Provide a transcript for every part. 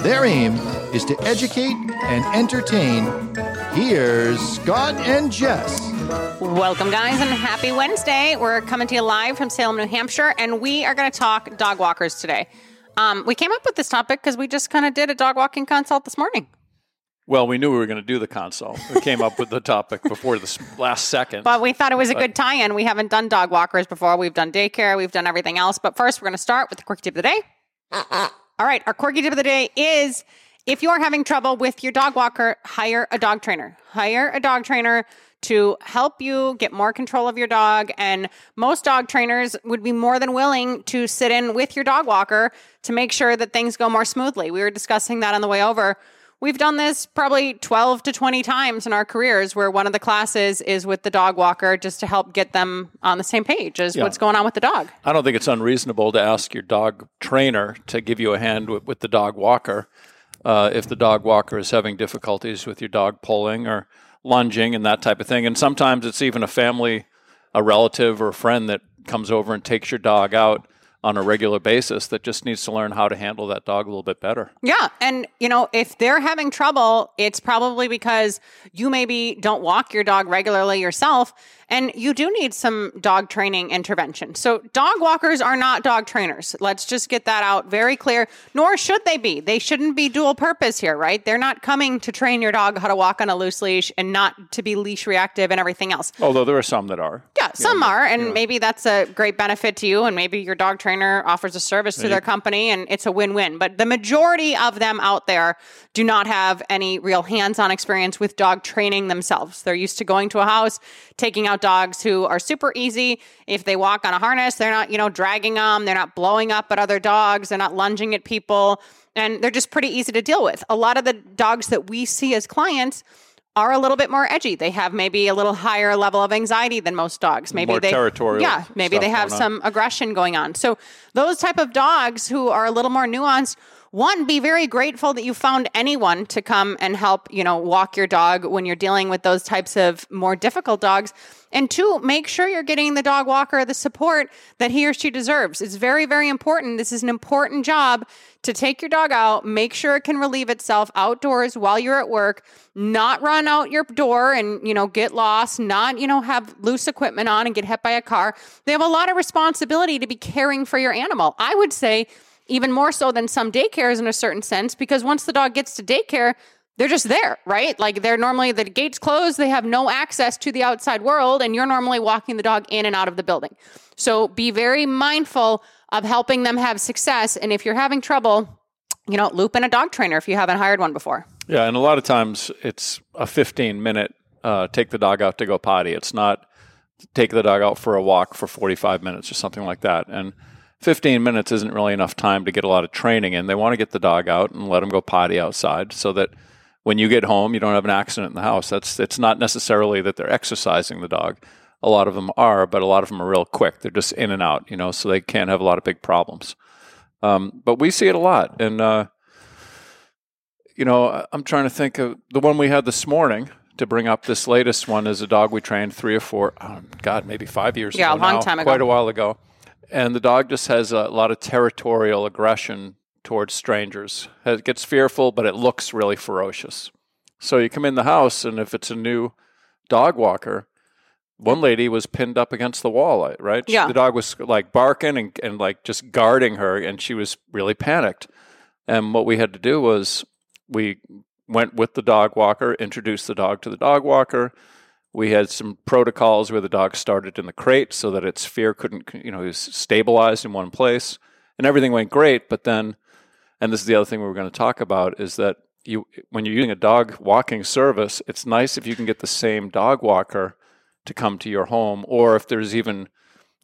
Their aim is to educate and entertain. Here's Scott and Jess. Welcome, guys, and happy Wednesday. We're coming to you live from Salem, New Hampshire, and we are going to talk dog walkers today. Um, we came up with this topic because we just kind of did a dog walking consult this morning. Well, we knew we were going to do the consult. We came up with the topic before the last second. But we thought it was a good tie in. We haven't done dog walkers before. We've done daycare, we've done everything else. But first, we're going to start with the quirky tip of the day. All right, our quirky tip of the day is if you're having trouble with your dog walker, hire a dog trainer. Hire a dog trainer to help you get more control of your dog. And most dog trainers would be more than willing to sit in with your dog walker to make sure that things go more smoothly. We were discussing that on the way over. We've done this probably 12 to 20 times in our careers where one of the classes is with the dog walker just to help get them on the same page as Yeah. what's going on with the dog. I don't think it's unreasonable to ask your dog trainer to give you a hand with, with the dog walker uh, if the dog walker is having difficulties with your dog pulling or lunging and that type of thing. And sometimes it's even a family, a relative, or a friend that comes over and takes your dog out on a regular basis that just needs to learn how to handle that dog a little bit better. Yeah. And, you know, if they're having trouble, it's probably because you maybe don't walk your dog regularly yourself and you do need some dog training intervention. So, dog walkers are not dog trainers. Let's just get that out very clear, nor should they be. They shouldn't be dual purpose here, right? They're not coming to train your dog how to walk on a loose leash and not to be leash reactive and everything else. Although there are some that are. Yeah, some are, and maybe that's a great benefit to you, and maybe your dog trainer offers a service to their company, and it's a win-win. But the majority of them out there do not have any real hands-on experience with dog training themselves. They're used to going to a house, taking out dogs who are super easy. If they walk on a harness, they're not, you know, dragging them. They're not blowing up at other dogs. They're not lunging at people, and they're just pretty easy to deal with. A lot of the dogs that we see as clients are a little bit more edgy. They have maybe a little higher level of anxiety than most dogs. Maybe More they territorial Yeah, maybe they have some aggression going on. So those type of dogs who are a little more nuanced, one, be very grateful that you found anyone to come and help, you know, walk your dog when you're dealing with those types of more difficult dogs. And two, make sure you're getting the dog walker the support that he or she deserves. It's very, very important. This is an important job to take your dog out, make sure it can relieve itself outdoors while you're at work, not run out your door and, you know, get lost, not, you know, have loose equipment on and get hit by a car. They have a lot of responsibility to be caring for your animal. I would say even more so than some daycares in a certain sense, because once the dog gets to daycare, they're just there, right? Like they're normally the gates closed, they have no access to the outside world, and you're normally walking the dog in and out of the building. So be very mindful of helping them have success. And if you're having trouble, you know, loop in a dog trainer if you haven't hired one before. Yeah, and a lot of times it's a 15 minute uh, take the dog out to go potty. It's not take the dog out for a walk for 45 minutes or something like that. And 15 minutes isn't really enough time to get a lot of training in. They want to get the dog out and let them go potty outside so that when you get home, you don't have an accident in the house. That's it's not necessarily that they're exercising the dog. A lot of them are, but a lot of them are real quick. They're just in and out, you know, so they can't have a lot of big problems. Um, but we see it a lot, and uh, you know, I'm trying to think of the one we had this morning to bring up. This latest one is a dog we trained three or four, oh, God, maybe five years Yeah, ago. a long now, time ago. quite a while ago. And the dog just has a lot of territorial aggression towards strangers. It gets fearful, but it looks really ferocious. So you come in the house, and if it's a new dog walker, one lady was pinned up against the wall, uh, right? Yeah. The dog was like barking and, and like just guarding her, and she was really panicked. And what we had to do was we went with the dog walker, introduced the dog to the dog walker. We had some protocols where the dog started in the crate so that its fear couldn't, you know, was stabilized in one place, and everything went great. But then, and this is the other thing we were going to talk about, is that you, when you're using a dog walking service, it's nice if you can get the same dog walker to come to your home, or if there's even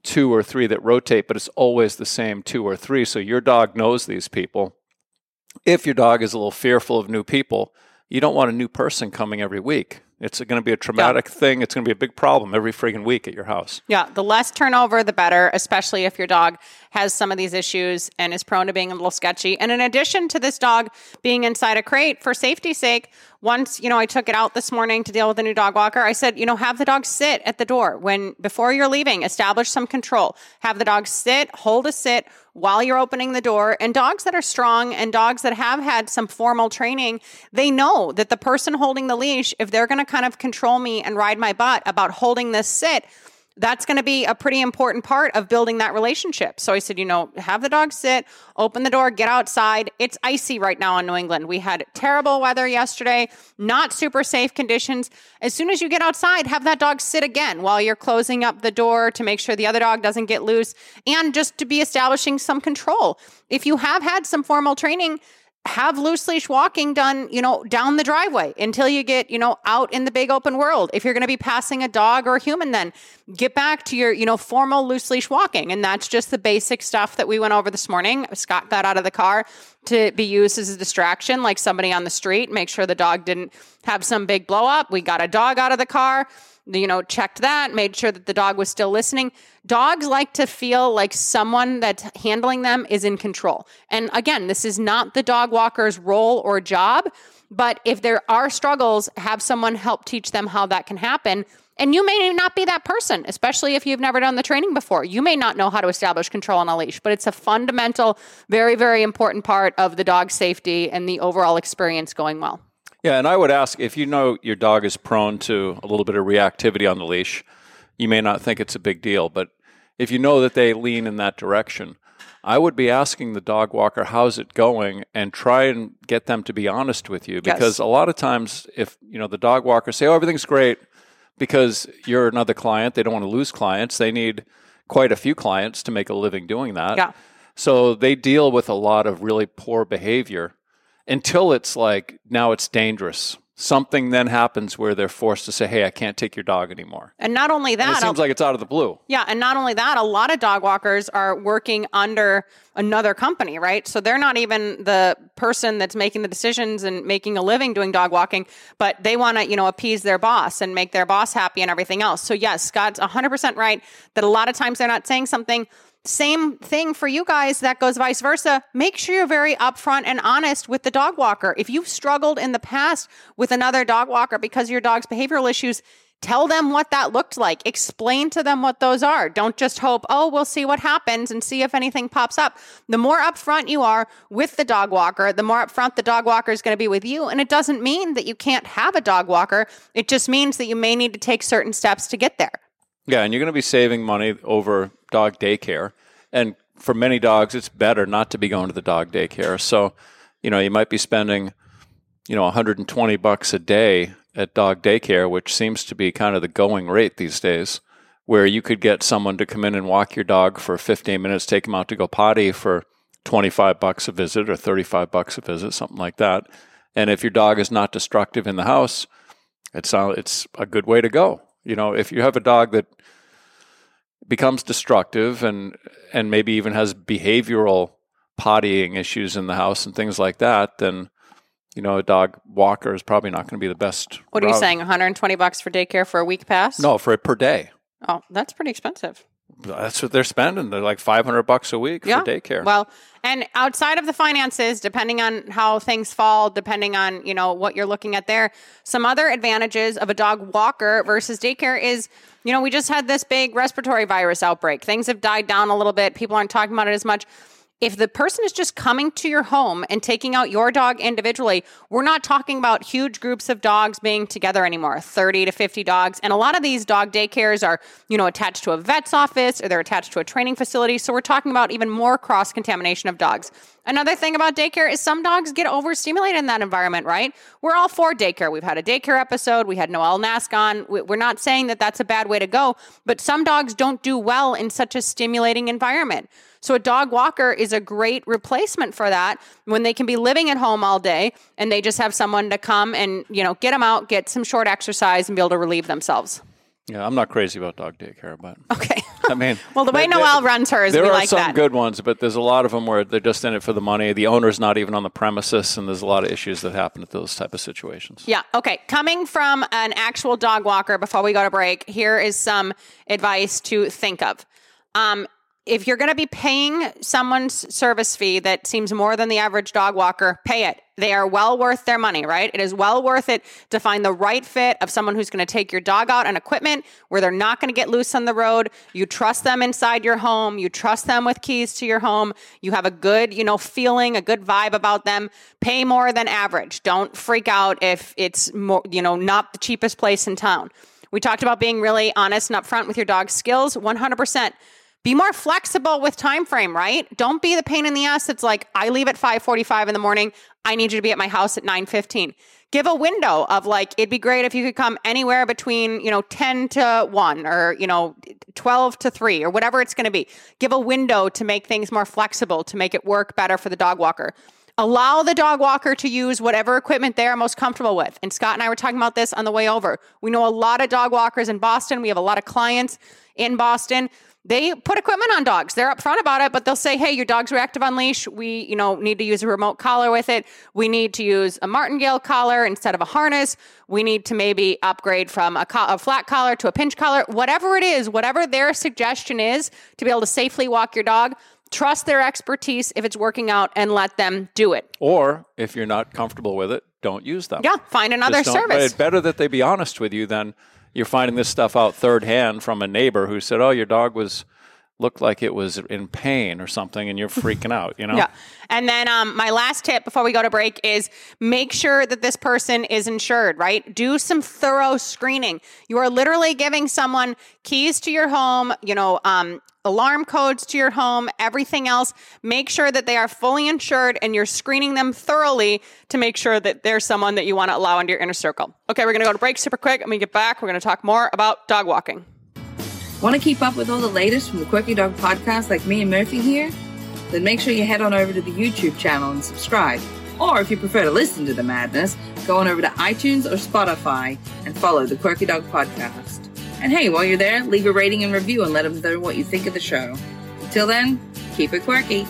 two or three that rotate, but it's always the same two or three. So your dog knows these people if your dog is a little fearful of new people, you don't want a new person coming every week. It's going to be a traumatic thing. It's going to be a big problem every friggin' week at your house. Yeah, the less turnover, the better, especially if your dog has some of these issues and is prone to being a little sketchy. And in addition to this dog being inside a crate for safety's sake, once, you know, I took it out this morning to deal with a new dog walker. I said, you know, have the dog sit at the door when before you're leaving, establish some control. Have the dog sit, hold a sit while you're opening the door. And dogs that are strong and dogs that have had some formal training, they know that the person holding the leash, if they're going to kind of control me and ride my butt about holding this sit, that's going to be a pretty important part of building that relationship. So I said, you know, have the dog sit, open the door, get outside. It's icy right now in New England. We had terrible weather yesterday, not super safe conditions. As soon as you get outside, have that dog sit again while you're closing up the door to make sure the other dog doesn't get loose and just to be establishing some control. If you have had some formal training, have loose leash walking done, you know, down the driveway until you get, you know, out in the big open world. If you're going to be passing a dog or a human, then get back to your, you know, formal loose leash walking. And that's just the basic stuff that we went over this morning. Scott got out of the car to be used as a distraction, like somebody on the street, make sure the dog didn't have some big blow up. We got a dog out of the car you know, checked that, made sure that the dog was still listening. Dogs like to feel like someone that's handling them is in control. And again, this is not the dog walker's role or job, but if there are struggles, have someone help teach them how that can happen. And you may not be that person, especially if you've never done the training before. You may not know how to establish control on a leash, but it's a fundamental, very, very important part of the dog safety and the overall experience going well. Yeah, and I would ask if you know your dog is prone to a little bit of reactivity on the leash, you may not think it's a big deal, but if you know that they lean in that direction, I would be asking the dog walker, how's it going? And try and get them to be honest with you. Because yes. a lot of times, if you know the dog walker say, oh, everything's great, because you're another client, they don't want to lose clients. They need quite a few clients to make a living doing that. Yeah. So they deal with a lot of really poor behavior until it's like now it's dangerous. Something then happens where they're forced to say, "Hey, I can't take your dog anymore." And not only that, and it seems like it's out of the blue. Yeah, and not only that, a lot of dog walkers are working under another company, right? So they're not even the person that's making the decisions and making a living doing dog walking, but they want to, you know, appease their boss and make their boss happy and everything else. So yes, Scott's 100% right that a lot of times they're not saying something same thing for you guys that goes vice versa. Make sure you're very upfront and honest with the dog walker. If you've struggled in the past with another dog walker because of your dog's behavioral issues, tell them what that looked like. Explain to them what those are. Don't just hope, oh, we'll see what happens and see if anything pops up. The more upfront you are with the dog walker, the more upfront the dog walker is going to be with you. And it doesn't mean that you can't have a dog walker. It just means that you may need to take certain steps to get there. Yeah, and you're going to be saving money over dog daycare. And for many dogs, it's better not to be going to the dog daycare. So, you know, you might be spending, you know, 120 bucks a day at dog daycare, which seems to be kind of the going rate these days, where you could get someone to come in and walk your dog for 15 minutes, take him out to go potty for 25 bucks a visit or 35 bucks a visit, something like that. And if your dog is not destructive in the house, it's uh, it's a good way to go. You know, if you have a dog that becomes destructive and and maybe even has behavioral pottying issues in the house and things like that, then you know a dog walker is probably not going to be the best. What route. are you saying? 120 bucks for daycare for a week pass? No, for a per day. Oh, that's pretty expensive. That's what they're spending. They're like 500 bucks a week yeah. for daycare. Well, and outside of the finances, depending on how things fall, depending on, you know, what you're looking at there, some other advantages of a dog walker versus daycare is, you know, we just had this big respiratory virus outbreak. Things have died down a little bit. People aren't talking about it as much if the person is just coming to your home and taking out your dog individually, we're not talking about huge groups of dogs being together anymore 30 to 50 dogs. And a lot of these dog daycares are, you know, attached to a vet's office or they're attached to a training facility. So we're talking about even more cross contamination of dogs. Another thing about daycare is some dogs get overstimulated in that environment, right? We're all for daycare. We've had a daycare episode. We had Noelle Nask on. We're not saying that that's a bad way to go, but some dogs don't do well in such a stimulating environment. So a dog walker is a great replacement for that when they can be living at home all day and they just have someone to come and, you know, get them out, get some short exercise and be able to relieve themselves. Yeah, I'm not crazy about dog daycare, but okay. I mean, Well, the way Noelle runs hers, there are like some that. good ones, but there's a lot of them where they're just in it for the money. The owner's not even on the premises, and there's a lot of issues that happen at those type of situations. Yeah. Okay. Coming from an actual dog walker, before we go to break, here is some advice to think of. Um, if you're going to be paying someone's service fee that seems more than the average dog walker, pay it. They are well worth their money, right? It is well worth it to find the right fit of someone who's going to take your dog out on equipment where they're not going to get loose on the road. You trust them inside your home. You trust them with keys to your home. You have a good, you know, feeling, a good vibe about them. Pay more than average. Don't freak out if it's more, you know, not the cheapest place in town. We talked about being really honest and upfront with your dog's skills, 100%. Be more flexible with time frame, right? Don't be the pain in the ass it's like, I leave at 5:45 in the morning. I need you to be at my house at 9:15. Give a window of like, it'd be great if you could come anywhere between, you know, 10 to 1 or, you know, 12 to 3 or whatever it's going to be. Give a window to make things more flexible, to make it work better for the dog walker. Allow the dog walker to use whatever equipment they're most comfortable with. And Scott and I were talking about this on the way over. We know a lot of dog walkers in Boston. We have a lot of clients in Boston. They put equipment on dogs. They're upfront about it, but they'll say, "Hey, your dog's reactive on leash. We, you know, need to use a remote collar with it. We need to use a martingale collar instead of a harness. We need to maybe upgrade from a, co- a flat collar to a pinch collar. Whatever it is, whatever their suggestion is to be able to safely walk your dog." Trust their expertise if it's working out and let them do it. Or if you're not comfortable with it, don't use them. Yeah, find another don't- But service. it's better that they be honest with you than you're finding this stuff out third hand from a neighbor who said, "Oh, your dog was looked like it was in pain or something," and you're freaking out. You know. Yeah. And then um, my last tip before we go to break is make sure that this person is insured, right? Do some thorough screening. You are literally giving someone keys to your home, you know, um, alarm codes to your home, everything else. Make sure that they are fully insured and you're screening them thoroughly to make sure that they're someone that you want to allow into your inner circle. Okay, we're going to go to break super quick. When we get back, we're going to talk more about dog walking. Want to keep up with all the latest from the Quirky Dog podcast like me and Murphy here? Then make sure you head on over to the YouTube channel and subscribe. Or if you prefer to listen to the madness, go on over to iTunes or Spotify and follow the Quirky Dog podcast. And hey, while you're there, leave a rating and review and let them know what you think of the show. Until then, keep it quirky.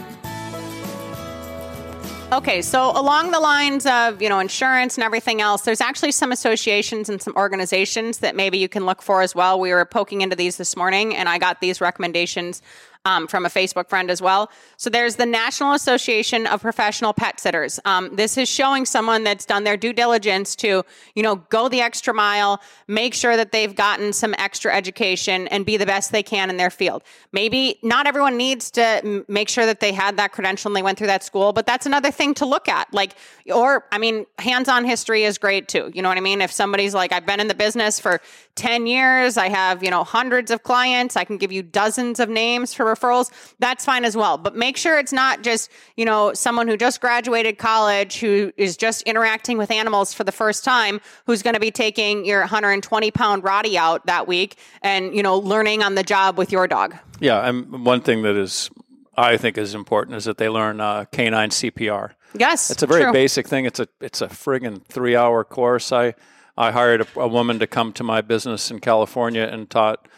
Okay, so along the lines of, you know, insurance and everything else, there's actually some associations and some organizations that maybe you can look for as well. We were poking into these this morning and I got these recommendations um, from a Facebook friend as well. So there's the National Association of Professional Pet Sitters. Um, this is showing someone that's done their due diligence to, you know, go the extra mile, make sure that they've gotten some extra education and be the best they can in their field. Maybe not everyone needs to m- make sure that they had that credential and they went through that school, but that's another thing to look at. Like, or, I mean, hands on history is great too. You know what I mean? If somebody's like, I've been in the business for 10 years, I have, you know, hundreds of clients, I can give you dozens of names for referrals, that's fine as well. But make sure it's not just, you know, someone who just graduated college who is just interacting with animals for the first time who's going to be taking your 120 pound Rottie out that week and, you know, learning on the job with your dog. Yeah, and one thing that is I think is important is that they learn uh, canine CPR. Yes. It's a very true. basic thing. It's a it's a friggin' three hour course. I I hired a, a woman to come to my business in California and taught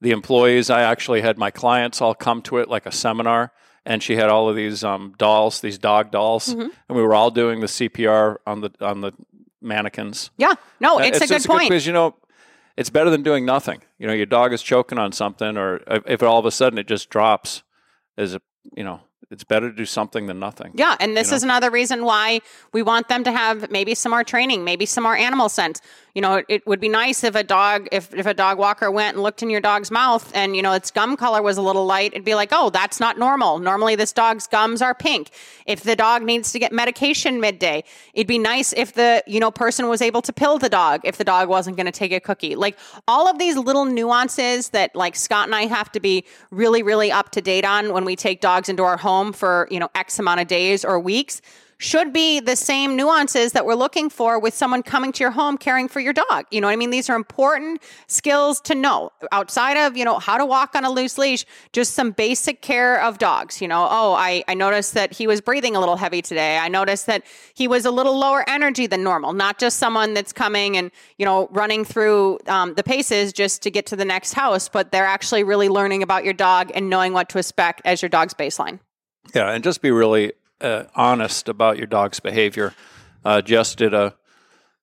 the employees. I actually had my clients all come to it like a seminar, and she had all of these um, dolls, these dog dolls, Mm-hmm. and we were all doing the CPR on the on the mannequins. Yeah. No, Uh, it's, a good point. because you know it's better than doing nothing. You know, your dog is choking on something, or if if all of a sudden it just drops, is a you know, it's better to do something than nothing. Yeah, and this you know? is another reason why we want them to have maybe some more training, maybe some more animal sense. You know, it, would be nice if a dog, if, if a dog walker went and looked in your dog's mouth and, you know, its gum color was a little light, it'd be like, oh, that's not normal. Normally this dog's gums are pink. If the dog needs to get medication midday, it'd be nice if the, you know, person was able to pill the dog if the dog wasn't going to take a cookie. Like all of these little nuances that like Scott and I have to be really, really up to date on when we take dogs into our home for, you know, X amount of days or weeks should be the same nuances that we're looking for with someone coming to your home caring for your dog. You know what I mean? These are important skills to know outside of, you know, how to walk on a loose leash, just some basic care of dogs. You know, oh, I, I noticed that he was breathing a little heavy today. I noticed that he was a little lower energy than normal, not just someone that's coming and, you know, running through um, the paces just to get to the next house, but they're actually really learning about your dog and knowing what to expect as your dog's baseline. Yeah, and just be really uh, honest about your dog's behavior. Uh, Jess did a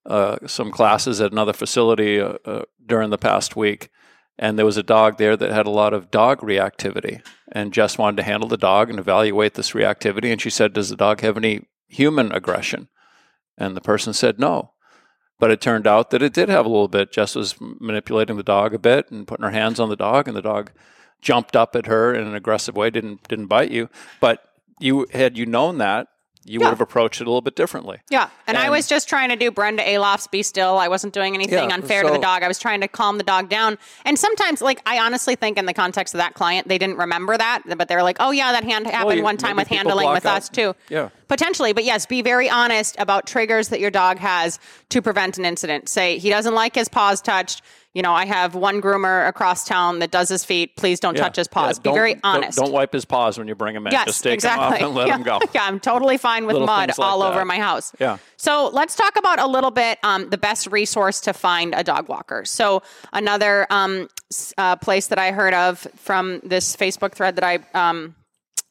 uh, some classes at another facility uh, uh, during the past week, and there was a dog there that had a lot of dog reactivity. And Jess wanted to handle the dog and evaluate this reactivity. And she said, "Does the dog have any human aggression?" And the person said, "No." But it turned out that it did have a little bit. Jess was manipulating the dog a bit and putting her hands on the dog, and the dog jumped up at her in an aggressive way. didn't didn't bite you, but you had you known that you Yeah. would have approached it a little bit differently. Yeah. And, I was just trying to do Brenda Aloff's Be Still. I wasn't doing anything Yeah, unfair to the dog. I was trying to calm the dog down. And sometimes, like, I honestly think in the context of that client, they didn't remember that, but they were like, oh, yeah, that hand happened you- one time with handling with out- us, too. Yeah. Potentially. But yes, be very honest about triggers that your dog has to prevent an incident. Say, he doesn't like his paws touched. You know, I have one groomer across town that does his feet. Please don't Yeah. touch his Yeah, paws. be don't- very don't- honest. Don't, wipe his paws when you bring him in. Yes, Just take exactly. him off and let yeah. him go. Yeah, I'm totally fine with mud like all over my house. Yeah. So let's talk about a little bit um, the best resource to find a dog walker. So another um, uh, place that I heard of from this Facebook thread that I um,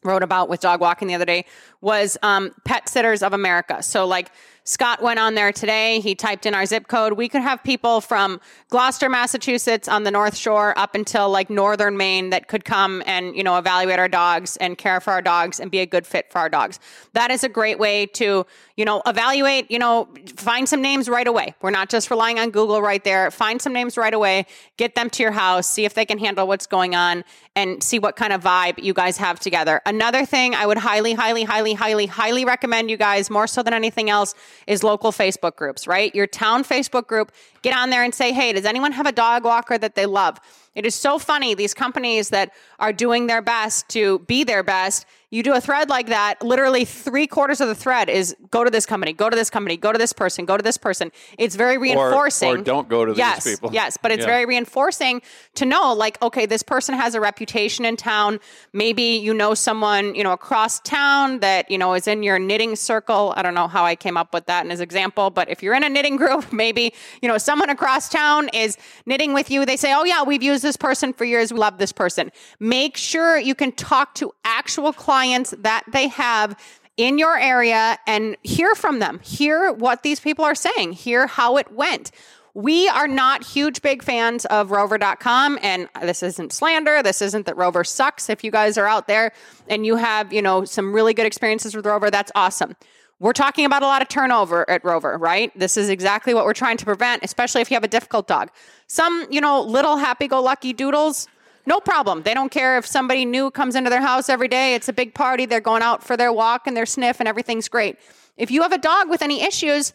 wrote about with dog walking the other day was um, Pet Sitters of America. So like Scott went on there today. He typed in our zip code. We could have people from Gloucester, Massachusetts on the North Shore up until like northern Maine that could come and, you know, evaluate our dogs and care for our dogs and be a good fit for our dogs. That is a great way to, you know, evaluate, you know, find some names right away. We're not just relying on Google right there. Find some names right away, get them to your house, see if they can handle what's going on and see what kind of vibe you guys have together. Another thing I would highly, highly, highly, highly, highly recommend you guys more so than anything else is local Facebook groups, right? Your town Facebook group, get on there and say, hey, does anyone have a dog walker that they love? It is so funny. These companies that are doing their best to be their best, you do a thread like that, literally three quarters of the thread is go to this company, go to this company, go to this person, go to this person. It's very reinforcing. or don't go to these yes, people. Yes, but it's Yeah. very reinforcing to know like, okay, this person has a reputation in town. Maybe you know someone, you know, across town that, you know, is in your knitting circle. I don't know how I came up with that in his example, but if you're in a knitting group, maybe, you know, someone across town is knitting with you. They say, oh, yeah, we've used this person for years. We love this person. Make sure you can talk to actual clients that they have in your area and hear from them. Hear what these people are saying. Hear how it went. We are not huge, big fans of rover.com. And this isn't slander. This isn't that rover sucks. If you guys are out there and you have, you know, some really good experiences with rover, that's awesome. We're talking about a lot of turnover at Rover, right? This is exactly what we're trying to prevent, especially if you have a difficult dog. Some, you know, little happy go lucky doodles, no problem. They don't care if somebody new comes into their house every day. It's a big party. They're going out for their walk and their sniff, and everything's great. If you have a dog with any issues,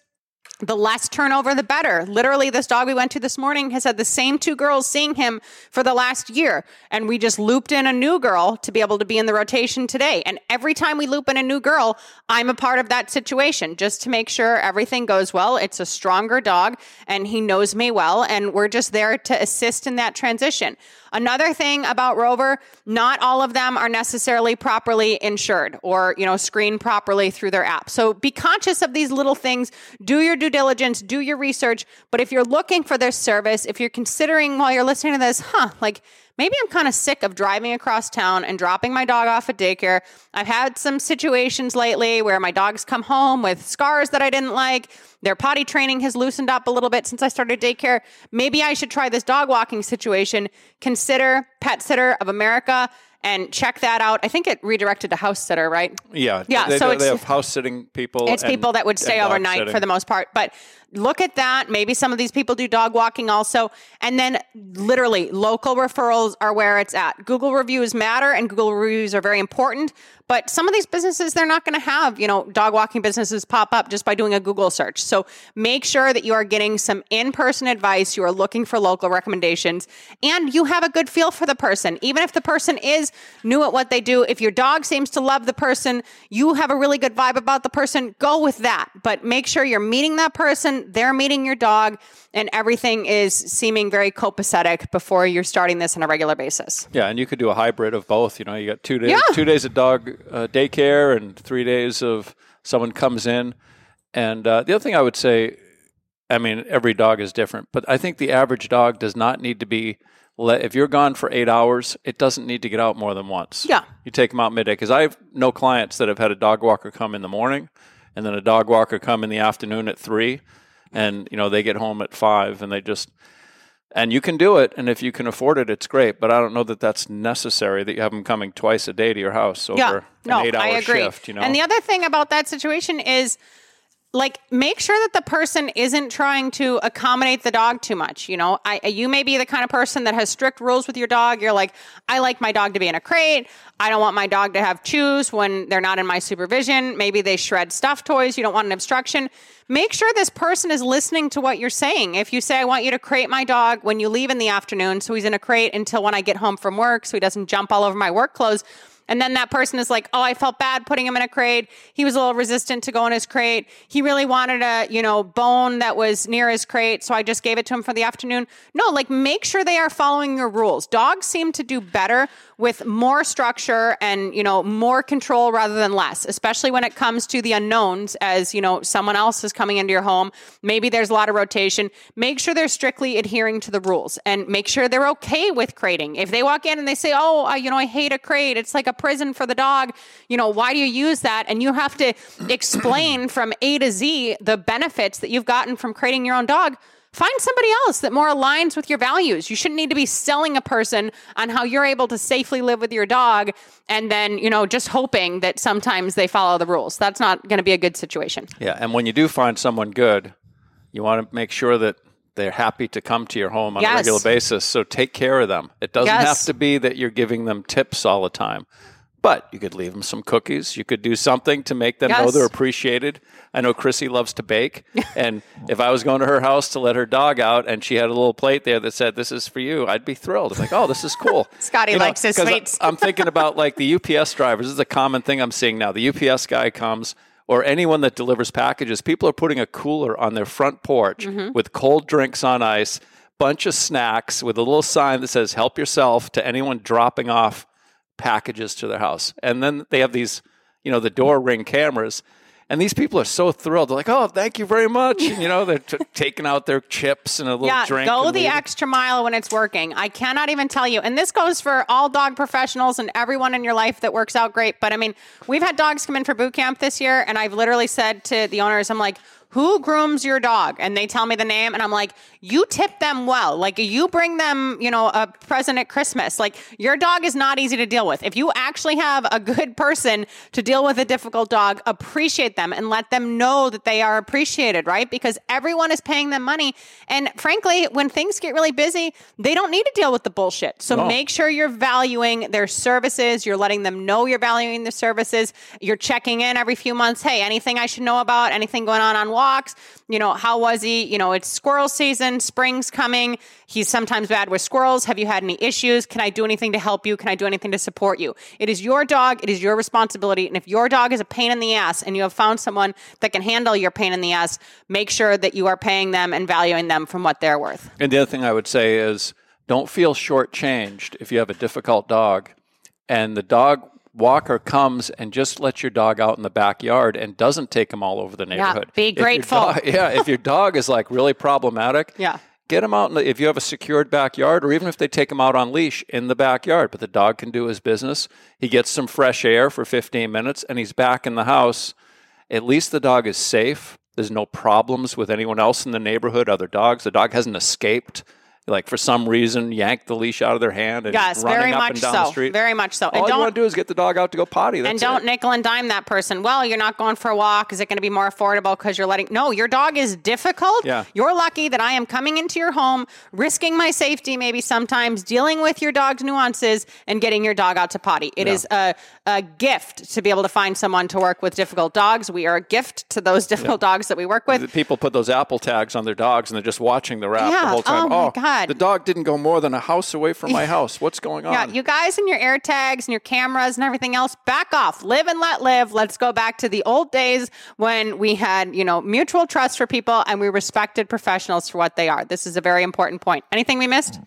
the less turnover, the better. Literally, this dog we went to this morning has had the same two girls seeing him for the last year. And we just looped in a new girl to be able to be in the rotation today. And every time we loop in a new girl, I'm a part of that situation just to make sure everything goes well. It's a stronger dog and he knows me well. And we're just there to assist in that transition. Another thing about Rover, not all of them are necessarily properly insured or, you know, screened properly through their app. So be conscious of these little things. Do your due diligence, do your research. But if you're looking for this service, if you're considering while you're listening to this, huh, like maybe I'm kind of sick of driving across town and dropping my dog off at daycare. I've had some situations lately where my dogs come home with scars that I didn't like. Their potty training has loosened up a little bit since I started daycare. Maybe I should try this dog walking situation. Consider Pet Sitter of America and check that out. I think it redirected to House Sitter, right? Yeah, Yeah, They, so they it's- have house sitting people. It's and- people that would stay overnight sitting. for the most part. But look at that. Maybe some of these people do dog walking also. And then literally local referrals are where it's at. Google reviews matter and Google reviews are very important. But some of these businesses, they're not going to have, you know, dog walking businesses pop up just by doing a Google search. So make sure that you are getting some in person advice. You are looking for local recommendations and you have a good feel for the person. Even if the person is new at what they do, if your dog seems to love the person, you have a really good vibe about the person, go with that. But make sure you're meeting that person, they're meeting your dog, and everything is seeming very copacetic before you're starting this on a regular basis. Yeah, and you could do a hybrid of both. You know, you got two days, Yeah. two days of dog uh, daycare, and three days of someone comes in. And uh, the other thing I would say, I mean, every dog is different, but I think the average dog does not need to be. If you're gone for eight hours, it doesn't need to get out more than once. Yeah. you take them out midday because I have no clients that have had a dog walker come in the morning, and then a dog walker come in the afternoon at three, and you know they get home at five, and they just and you can do it and if you can afford it it's great but i don't know that that's necessary that you have them coming twice a day to your house over yeah, an eight hour I agree. shift you know And the other thing about that situation is like make sure that the person isn't trying to accommodate the dog too much you know? I, you may be the kind of person that has strict rules with your dog. You're like i like my dog to be in a crate. I don't want my dog to have chews when they're not in my supervision. Maybe they shred stuffed toys. You don't want an obstruction. Make sure this person is listening to what you're saying. If you say i want you to crate my dog when you leave in the afternoon so he's in a crate until when i get home from work so he doesn't jump all over my work clothes and then that person is like, "Oh, I felt bad putting him in a crate. He was a little resistant to go in his crate. He really wanted a, you know, bone that was near his crate, so I just gave it to him for the afternoon." No, like make sure they are following your rules. Dogs seem to do better with more structure and, you know, more control rather than less, especially when it comes to the unknowns as, you know, someone else is coming into your home. Maybe there's a lot of rotation. Make sure they're strictly adhering to the rules and make sure they're okay with crating. If they walk in and they say, "Oh, I, you know, I hate a crate. It's like a prison for the dog." You know, why do you use that? And you have to explain from A to Z the benefits that you've gotten from creating your own dog. Find somebody else that more aligns with your values. You shouldn't need to be selling a person on how you're able to safely live with your dog and then, you know, just hoping that sometimes they follow the rules. That's not going to be a good situation. yeah and when you do find someone good you want to make sure that they're happy to come to your home on Yes. a regular basis so take care of them it doesn't Yes. have to be that you're giving them tips all the time but you could leave them some cookies. You could do something to make them know they're appreciated. I know Chrissy loves to bake, and if I was going to her house to let her dog out, and she had a little plate there that said "This is for you," I'd be thrilled. I'm like, "Oh, this is cool." Scotty likes his 'cause I- sweets. I'm thinking about like the UPS drivers. This is a common thing I'm seeing now. The UPS guy comes, or anyone that delivers packages. People are putting a cooler on their front porch Mm-hmm. with cold drinks on ice, bunch of snacks with a little sign that says "Help yourself" to anyone dropping off packages to their house. And then they have these, you know, the door ring cameras. And these people are so thrilled. They're like, "Oh, thank you very much!" And, you know, they're t- taking out their chips and a little yeah, drink. go the leaving. extra mile when it's working. I cannot even tell you. And this goes for all dog professionals and everyone in your life that works out great. But I mean, we've had dogs come in for boot camp this year, and I've literally said to the owners, I'm like, who grooms your dog? And they tell me the name, and I'm like, you tip them well. Like, you bring them, you know, a present at Christmas. Like, your dog is not easy to deal with. If you actually have a good person to deal with a difficult dog, appreciate them and let them know that they are appreciated, right? Because everyone is paying them money. And frankly, when things get really busy, they don't need to deal with the bullshit. So No. make sure you're valuing their services. You're letting them know you're valuing the services. You're checking in every few months. Hey, anything I should know about? Anything going on on walks? You know, how was he? You know, it's squirrel season, spring's coming. He's sometimes bad with squirrels. Have you had any issues? Can I do anything to help you? Can I do anything to support you? It is your dog. It is your responsibility. And if your dog is a pain in the ass and you have found someone that can handle your pain in the ass, make sure that you are paying them and valuing them from what they're worth. And the other thing I would say is don't feel shortchanged if you have a difficult dog and the dog walker comes and just lets your dog out in the backyard and doesn't take him all over the neighborhood. Yeah, be If grateful. dog- yeah, if your dog is like really problematic, Yeah. get him out. In the, if you have a secured backyard, or even if they take him out on leash in the backyard, but the dog can do his business. He gets some fresh air for 15 minutes, and he's back in the house. At least the dog is safe. There's no problems with anyone else in the neighborhood, other dogs. The dog hasn't escaped like for some reason yank the leash out of their hand and Yes, running very up much and down so. the street. Very much so. All And you want to do is get the dog out to go potty. That's and don't it. nickel and dime that person. Well, you're not going for a walk. Is it going to be more affordable because you're letting? No, your dog is difficult. Yeah. You're lucky that I am coming into your home, risking my safety, maybe sometimes dealing with your dog's nuances and getting your dog out to potty. It Yeah. is a, a gift to be able to find someone to work with difficult dogs. We are a gift to those difficult dogs that we work with. People put those Apple tags on their dogs and they're just watching the wrap Yeah. the whole time. Oh, my God. The dog didn't go more than a house away from my house. What's going on? Yeah, you guys and your air tags and your cameras and everything else, back off. Live and let live. Let's go back to the old days when we had, you know, mutual trust for people and we respected professionals for what they are. This is a very important point. Anything we missed?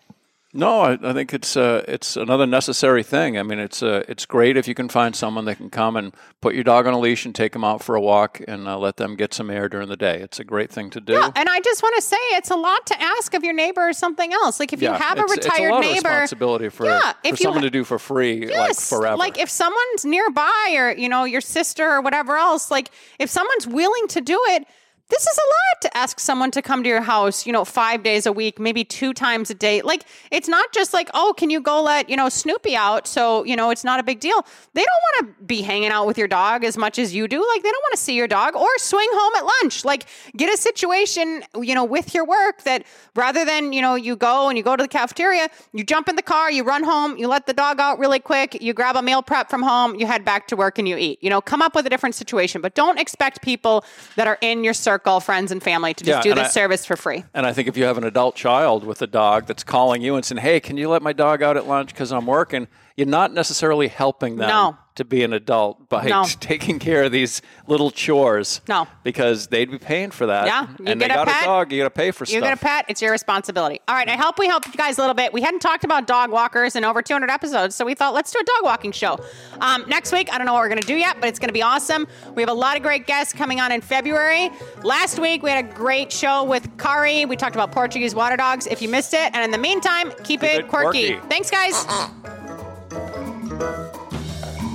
No, I, I think it's uh, it's another necessary thing. I mean, it's uh, it's great if you can find someone that can come and put your dog on a leash and take them out for a walk and uh, let them get some air during the day. It's a great thing to do. Yeah, and I just want to say it's a lot to ask of your neighbor or something else. Like if you have a it's, it's retired a lot neighbor, of responsibility for, Yeah, for if you someone to do for free, like forever. Like if someone's nearby or, you know, your sister or whatever else, like if someone's willing to do it, this is a lot to ask someone to come to your house, you know, five days a week, maybe two times a day. Like, it's not just like, oh, can you go let, you know, Snoopy out? So, you know, it's not a big deal. They don't want to be hanging out with your dog as much as you do. Like, they don't want to see your dog or swing home at lunch. Like, get a situation, you know, with your work that rather than, you know, you go and you go to the cafeteria, you jump in the car, you run home, you let the dog out really quick, you grab a meal prep from home, you head back to work and you eat. You know, come up with a different situation, but don't expect people that are in your circle, friends and family, to just Yeah, do this I- service for free. And I think if you have an adult child with a dog that's calling you and saying, "Hey, can you let my dog out at lunch because I'm working?" You're not necessarily helping them No. To be an adult by No. taking care of these little chores. No. because they'd be paying for that. Yeah, you and get they a got pet, a dog. You got to pay for You stuff. get a pet, it's your responsibility. All right, I hope we helped you guys a little bit. We hadn't talked about dog walkers in over 200 episodes, so we thought let's do a dog walking show. Um, next week, I don't know what we're going to do yet, but it's going to be awesome. We have a lot of great guests coming on in February. Last week, we had a great show with Kari. We talked about Portuguese water dogs. If you missed it, and in the meantime, keep, it, it quirky. quirky. Thanks, guys.